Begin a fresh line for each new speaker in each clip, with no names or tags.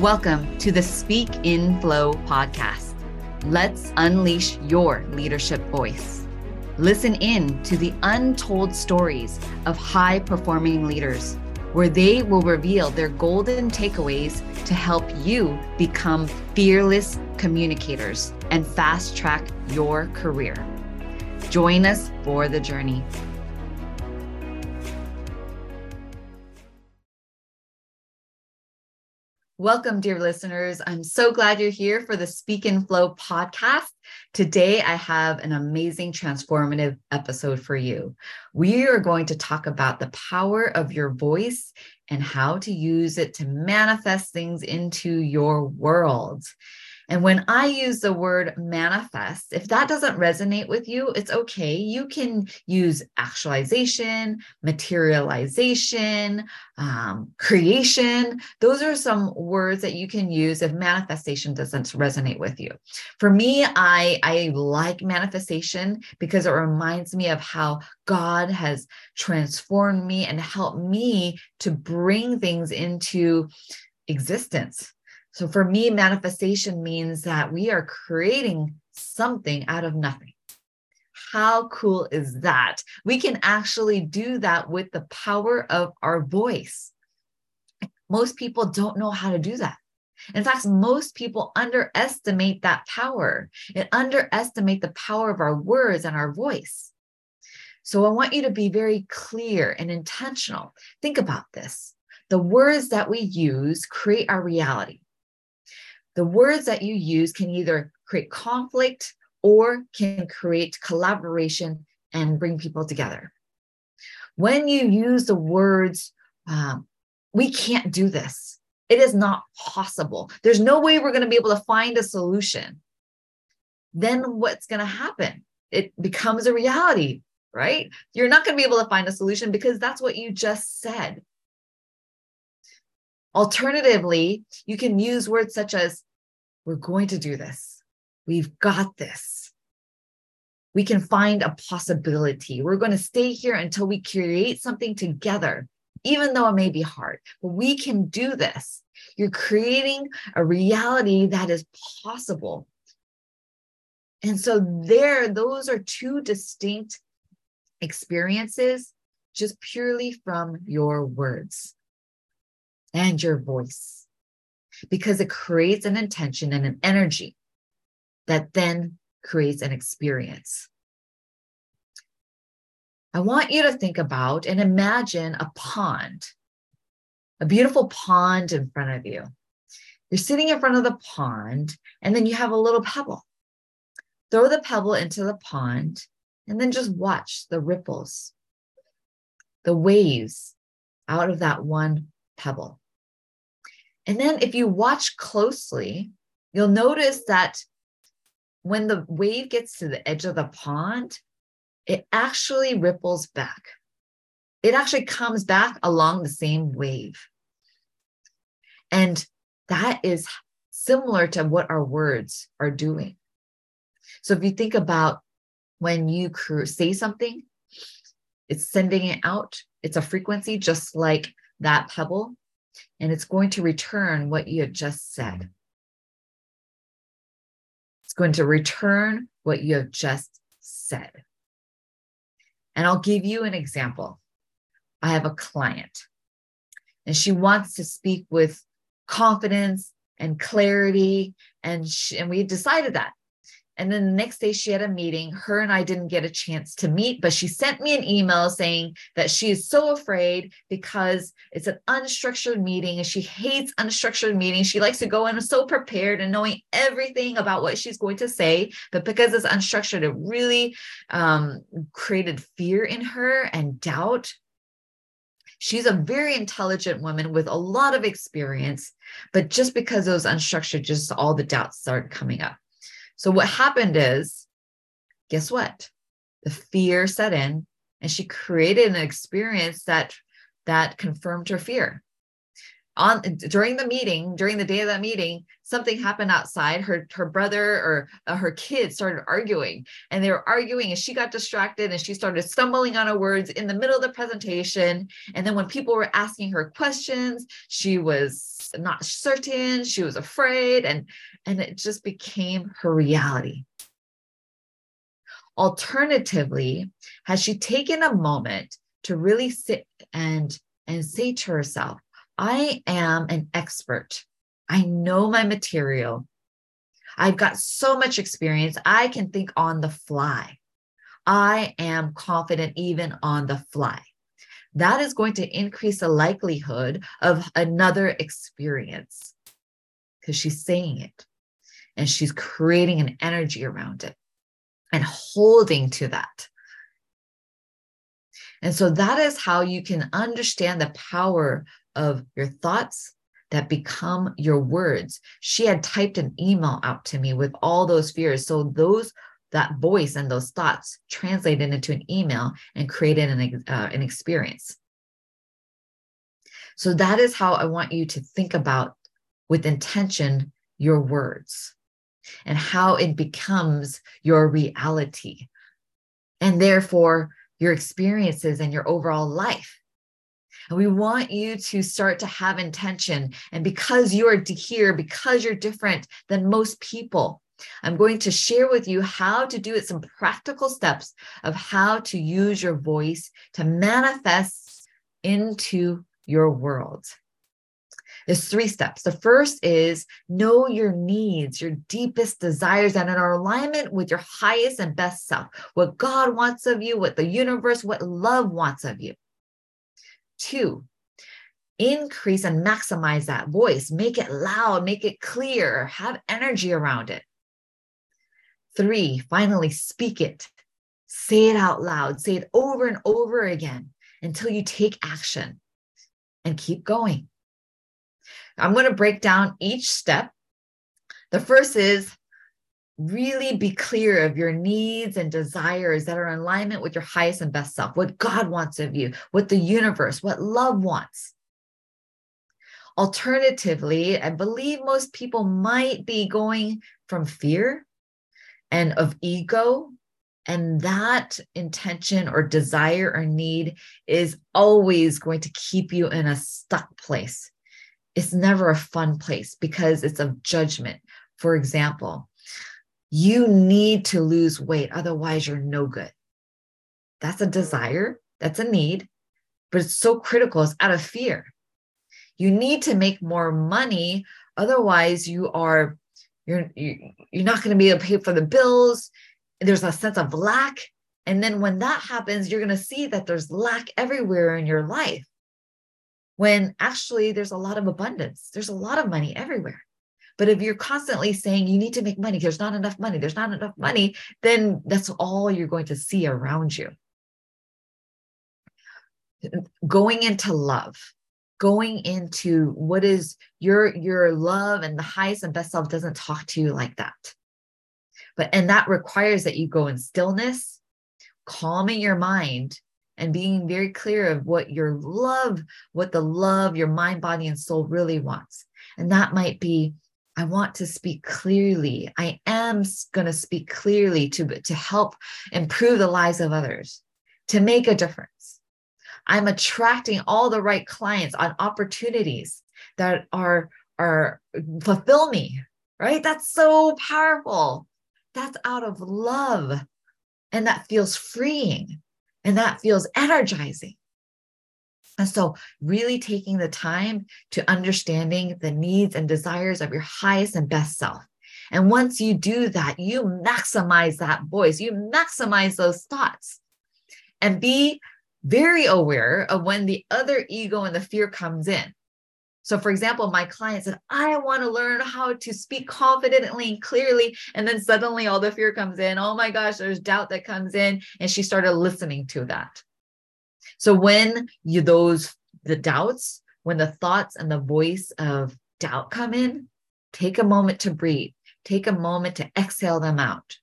Welcome to the Speak in Flow podcast. Let's unleash your leadership voice. Listen in to the untold stories of high performing leaders, where they will reveal their golden takeaways to help you become fearless communicators and fast track your career. Join us for the journey. Welcome, dear listeners. I'm so glad you're here for the Speak in Flow podcast. Today, I have an amazing transformative episode for you. We are going to talk about the power of your voice and how to use it to manifest things into your world. And when I use the word manifest, if that doesn't resonate with you, it's okay. You can use actualization, materialization, um, creation. Those are some words that you can use if manifestation doesn't resonate with you. For me, I, I like manifestation because it reminds me of how God has transformed me and helped me to bring things into existence so for me, manifestation means that we are creating something out of nothing. How cool is that? We can actually do that with the power of our voice. Most people don't know how to do that. In fact, most people underestimate that power and underestimate the power of our words and our voice. So I want you to be very clear and intentional. Think about this. The words that we use create our reality the words that you use can either create conflict or can create collaboration and bring people together. When you use the words, um, we can't do this. It is not possible. There's no way we're going to be able to find a solution. Then what's going to happen? It becomes a reality, right? You're not going to be able to find a solution because that's what you just said. Alternatively, you can use words such as we're going to do this. We've got this. We can find a possibility. We're going to stay here until we create something together, even though it may be hard. But we can do this. You're creating a reality that is possible. And so, there, those are two distinct experiences just purely from your words and your voice because it creates an intention and an energy that then creates an experience. I want you to think about and imagine a pond, a beautiful pond in front of you. You're sitting in front of the pond, and then you have a little pebble. Throw the pebble into the pond, and then just watch the ripples, the waves out of that one pebble. And then if you watch closely, you'll notice that when the wave gets to the edge of the pond, it actually ripples back. It actually comes back along the same wave. And that is similar to what our words are doing. So if you think about when you say something, it's sending it out. It's a frequency, just like that pebble and it's going to return what you had just said. It's going to return what you have just said. And I'll give you an example. I have a client and she wants to speak with confidence and clarity. And, she, and we decided that and then the next day she had a meeting. Her and I didn't get a chance to meet, but she sent me an email saying that she is so afraid because it's an unstructured meeting and she hates unstructured meetings. She likes to go in so prepared and knowing everything about what she's going to say. But because it's unstructured, it really um, created fear in her and doubt. She's a very intelligent woman with a lot of experience, but just because it was unstructured, just all the doubts started coming up. So what happened is, guess what? The fear set in and she created an experience that that confirmed her fear. On during the meeting during the day of that meeting something happened outside. Her her brother or uh, her kids started arguing and they were arguing and she got distracted and she started stumbling on her words in the middle of the presentation. And then when people were asking her questions she was not certain, she was afraid, and, and it just became her reality. Alternatively, has she taken a moment to really sit and, and say to herself, I am an expert. I know my material. I've got so much experience. I can think on the fly. I am confident even on the fly. That is going to increase the likelihood of another experience because she's saying it and she's creating an energy around it and holding to that. And so that is how you can understand the power of your thoughts that become your words. She had typed an email out to me with all those fears. So those that voice and those thoughts translated into an email and created an, uh, an experience. So that is how I want you to think about with intention your words and how it becomes your reality and therefore your experiences and your overall life. And we want you to start to have intention. And because you are here, because you're different than most people, I'm going to share with you how to do it, some practical steps of how to use your voice to manifest into your world. There's three steps. The first is know your needs, your deepest desires, and in our alignment with your highest and best self, what God wants of you, what the universe, what love wants of you. Two, increase and maximize that voice, make it loud, make it clear, have energy around it. Three, finally, speak it. Say it out loud, say it over and over again until you take action and keep going. I'm going to break down each step. The first is really be clear of your needs and desires that are in alignment with your highest and best self, what God wants of you, what the universe, what love wants. Alternatively, I believe most people might be going from fear and of ego. And that intention or desire or need is always going to keep you in a stuck place it's never a fun place because it's of judgment. For example, you need to lose weight, otherwise, you're no good. That's a desire, that's a need, but it's so critical, it's out of fear. You need to make more money, otherwise, you are you're you're not going to be able to pay for the bills. There's a sense of lack. And then when that happens, you're going to see that there's lack everywhere in your life when actually there's a lot of abundance. There's a lot of money everywhere. But if you're constantly saying you need to make money, there's not enough money, there's not enough money, then that's all you're going to see around you. Going into love, going into what is your your love and the highest and best self doesn't talk to you like that. But and that requires that you go in stillness, calming your mind and being very clear of what your love, what the love, your mind, body, and soul really wants. And that might be I want to speak clearly. I am going to speak clearly to, to help improve the lives of others, to make a difference. I'm attracting all the right clients on opportunities that are, are fulfill me, right? That's so powerful. That's out of love. And that feels freeing. And that feels energizing. And so, really taking the time to understanding the needs and desires of your highest and best self. And once you do that, you maximize that voice, you maximize those thoughts, and be very aware of when the other ego and the fear comes in. So, for example, my client said, I want to learn how to speak confidently and clearly. And then suddenly all the fear comes in. Oh my gosh, there's doubt that comes in. And she started listening to that. So, when you, those, the doubts, when the thoughts and the voice of doubt come in, take a moment to breathe, take a moment to exhale them out,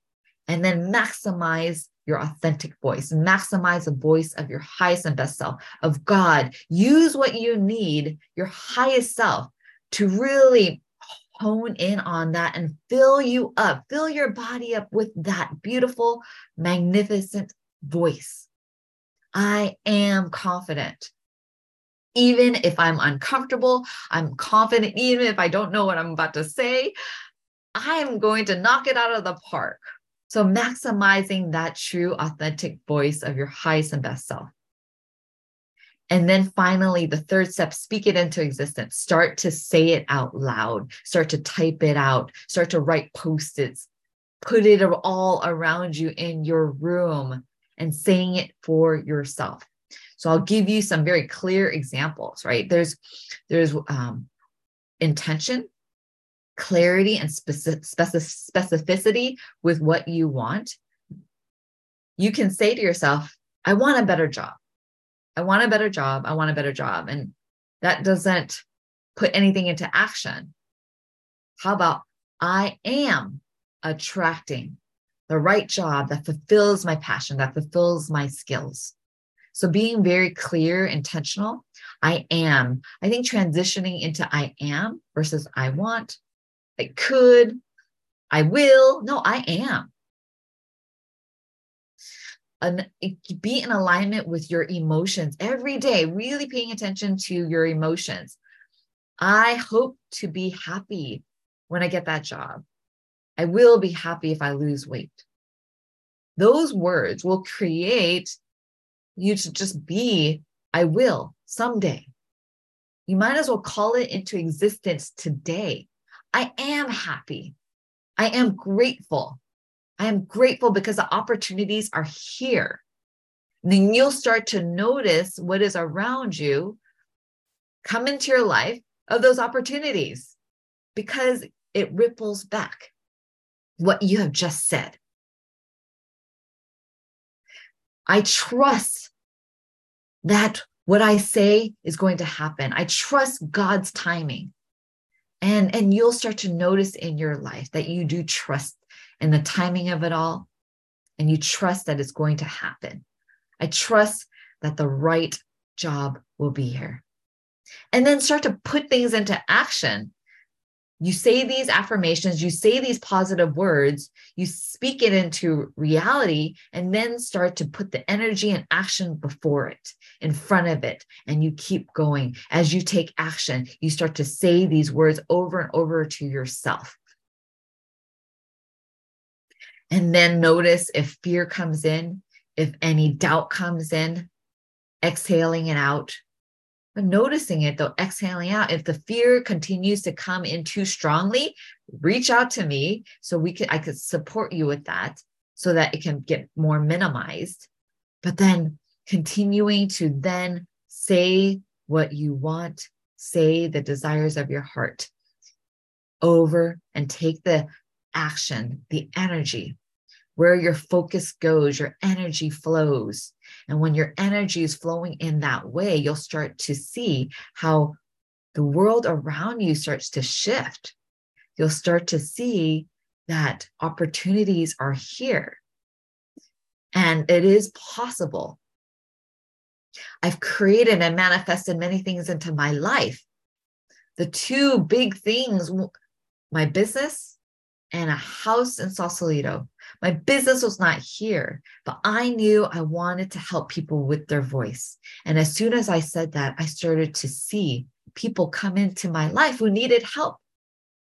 and then maximize your authentic voice, maximize the voice of your highest and best self, of God. Use what you need, your highest self, to really hone in on that and fill you up, fill your body up with that beautiful, magnificent voice. I am confident. Even if I'm uncomfortable, I'm confident, even if I don't know what I'm about to say, I am going to knock it out of the park. So, maximizing that true, authentic voice of your highest and best self. And then finally, the third step, speak it into existence. Start to say it out loud, start to type it out, start to write post its, put it all around you in your room and saying it for yourself. So I'll give you some very clear examples, right? There's, there's um, intention, clarity, and specific, specificity with what you want. You can say to yourself, I want a better job. I want a better job. I want a better job. And that doesn't put anything into action. How about I am attracting the right job that fulfills my passion, that fulfills my skills? So being very clear, intentional, I am. I think transitioning into I am versus I want, I could, I will. No, I am an, be in alignment with your emotions every day, really paying attention to your emotions. I hope to be happy when I get that job. I will be happy if I lose weight. Those words will create you to just be, I will someday. You might as well call it into existence today. I am happy. I am grateful. I am grateful because the opportunities are here. And then you'll start to notice what is around you come into your life of those opportunities because it ripples back what you have just said. I trust that what I say is going to happen. I trust God's timing. And, and you'll start to notice in your life that you do trust in the timing of it all. And you trust that it's going to happen. I trust that the right job will be here. And then start to put things into action. You say these affirmations, you say these positive words, you speak it into reality, and then start to put the energy and action before it, in front of it. And you keep going. As you take action, you start to say these words over and over to yourself. And then notice if fear comes in, if any doubt comes in, exhaling it out. Noticing it though, exhaling out. If the fear continues to come in too strongly, reach out to me so we could I could support you with that so that it can get more minimized. But then continuing to then say what you want, say the desires of your heart over and take the action, the energy. Where your focus goes, your energy flows. And when your energy is flowing in that way, you'll start to see how the world around you starts to shift. You'll start to see that opportunities are here and it is possible. I've created and manifested many things into my life. The two big things my business and a house in Sausalito. My business was not here, but I knew I wanted to help people with their voice. And as soon as I said that, I started to see people come into my life who needed help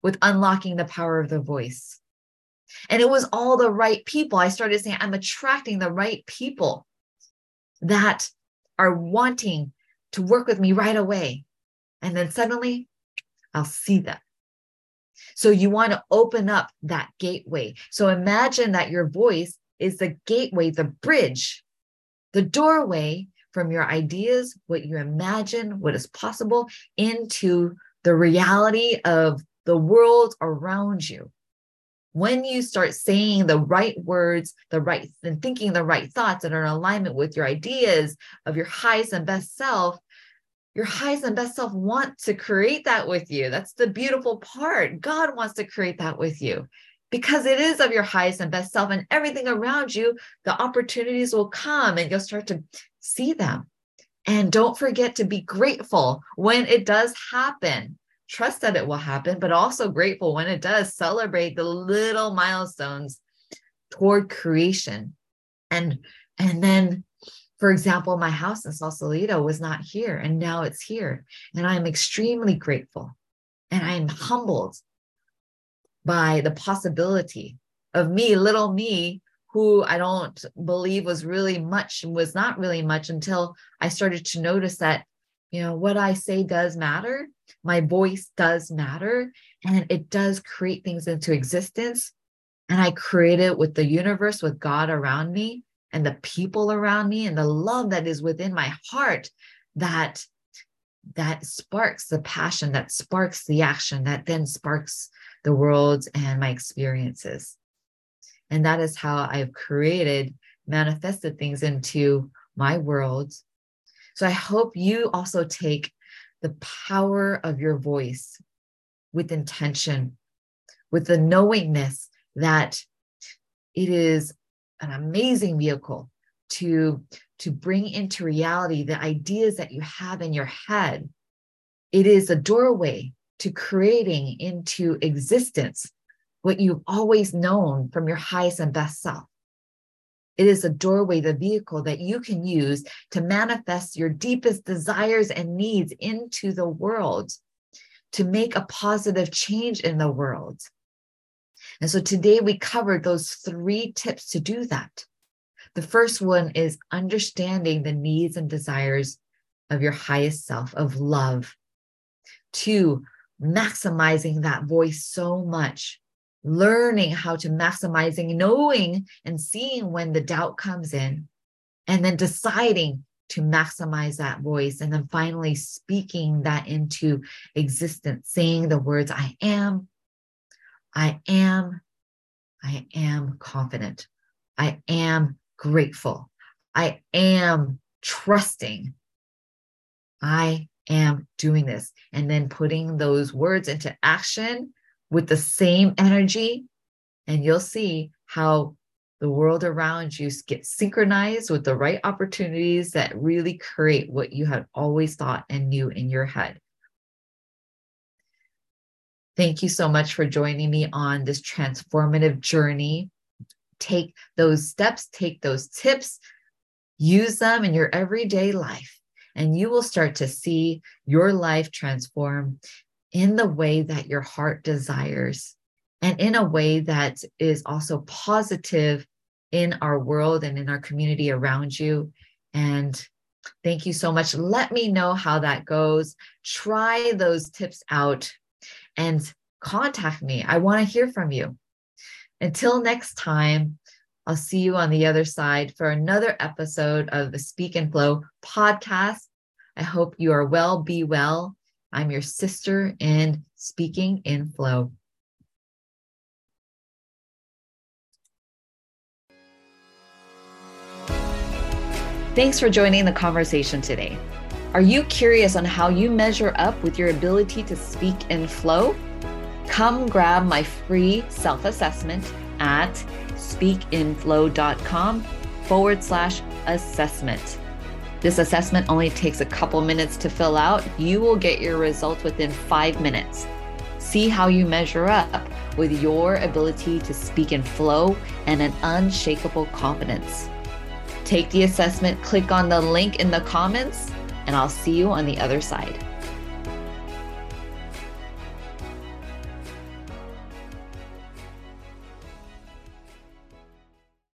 with unlocking the power of their voice. And it was all the right people. I started saying, I'm attracting the right people that are wanting to work with me right away. And then suddenly I'll see them so you want to open up that gateway. So imagine that your voice is the gateway, the bridge, the doorway from your ideas, what you imagine, what is possible, into the reality of the world around you. When you start saying the right words, the right and thinking the right thoughts that are in alignment with your ideas of your highest and best self, your highest and best self want to create that with you. That's the beautiful part. God wants to create that with you because it is of your highest and best self, and everything around you, the opportunities will come and you'll start to see them. And don't forget to be grateful when it does happen. Trust that it will happen, but also grateful when it does. Celebrate the little milestones toward creation. And and then For example, my house in Sausalito was not here, and now it's here. And I'm extremely grateful. And I'm humbled by the possibility of me, little me, who I don't believe was really much, was not really much until I started to notice that, you know, what I say does matter. My voice does matter, and it does create things into existence. And I create it with the universe, with God around me, and the people around me, and the love that is within my heart that that sparks the passion, that sparks the action, that then sparks the world and my experiences. And that is how I've created, manifested things into my world. So I hope you also take the power of your voice with intention, with the knowingness that it is an amazing vehicle to, to bring into reality the ideas that you have in your head. It is a doorway to creating into existence what you've always known from your highest and best self. It is a doorway, the vehicle that you can use to manifest your deepest desires and needs into the world, to make a positive change in the world. And so today we covered those three tips to do that. The first one is understanding the needs and desires of your highest self, of love. Two, maximizing that voice so much learning how to maximizing, knowing and seeing when the doubt comes in, and then deciding to maximize that voice. And then finally speaking that into existence, saying the words, I am, I am, I am confident. I am grateful. I am trusting. I am doing this. And then putting those words into action with the same energy, and you'll see how the world around you gets synchronized with the right opportunities that really create what you had always thought and knew in your head. Thank you so much for joining me on this transformative journey. Take those steps, take those tips, use them in your everyday life, and you will start to see your life transform in the way that your heart desires and in a way that is also positive in our world and in our community around you. And thank you so much. Let me know how that goes. Try those tips out and contact me. I want to hear from you. Until next time, I'll see you on the other side for another episode of the Speak in Flow podcast. I hope you are well, be well, I'm your sister in speaking in flow. Thanks for joining the conversation today. Are you curious on how you measure up with your ability to speak in flow? Come grab my free self assessment at speakinflow.com forward slash assessment. This assessment only takes a couple minutes to fill out. You will get your results within five minutes. See how you measure up with your ability to speak in flow and an unshakable confidence. Take the assessment, click on the link in the comments, and I'll see you on the other side.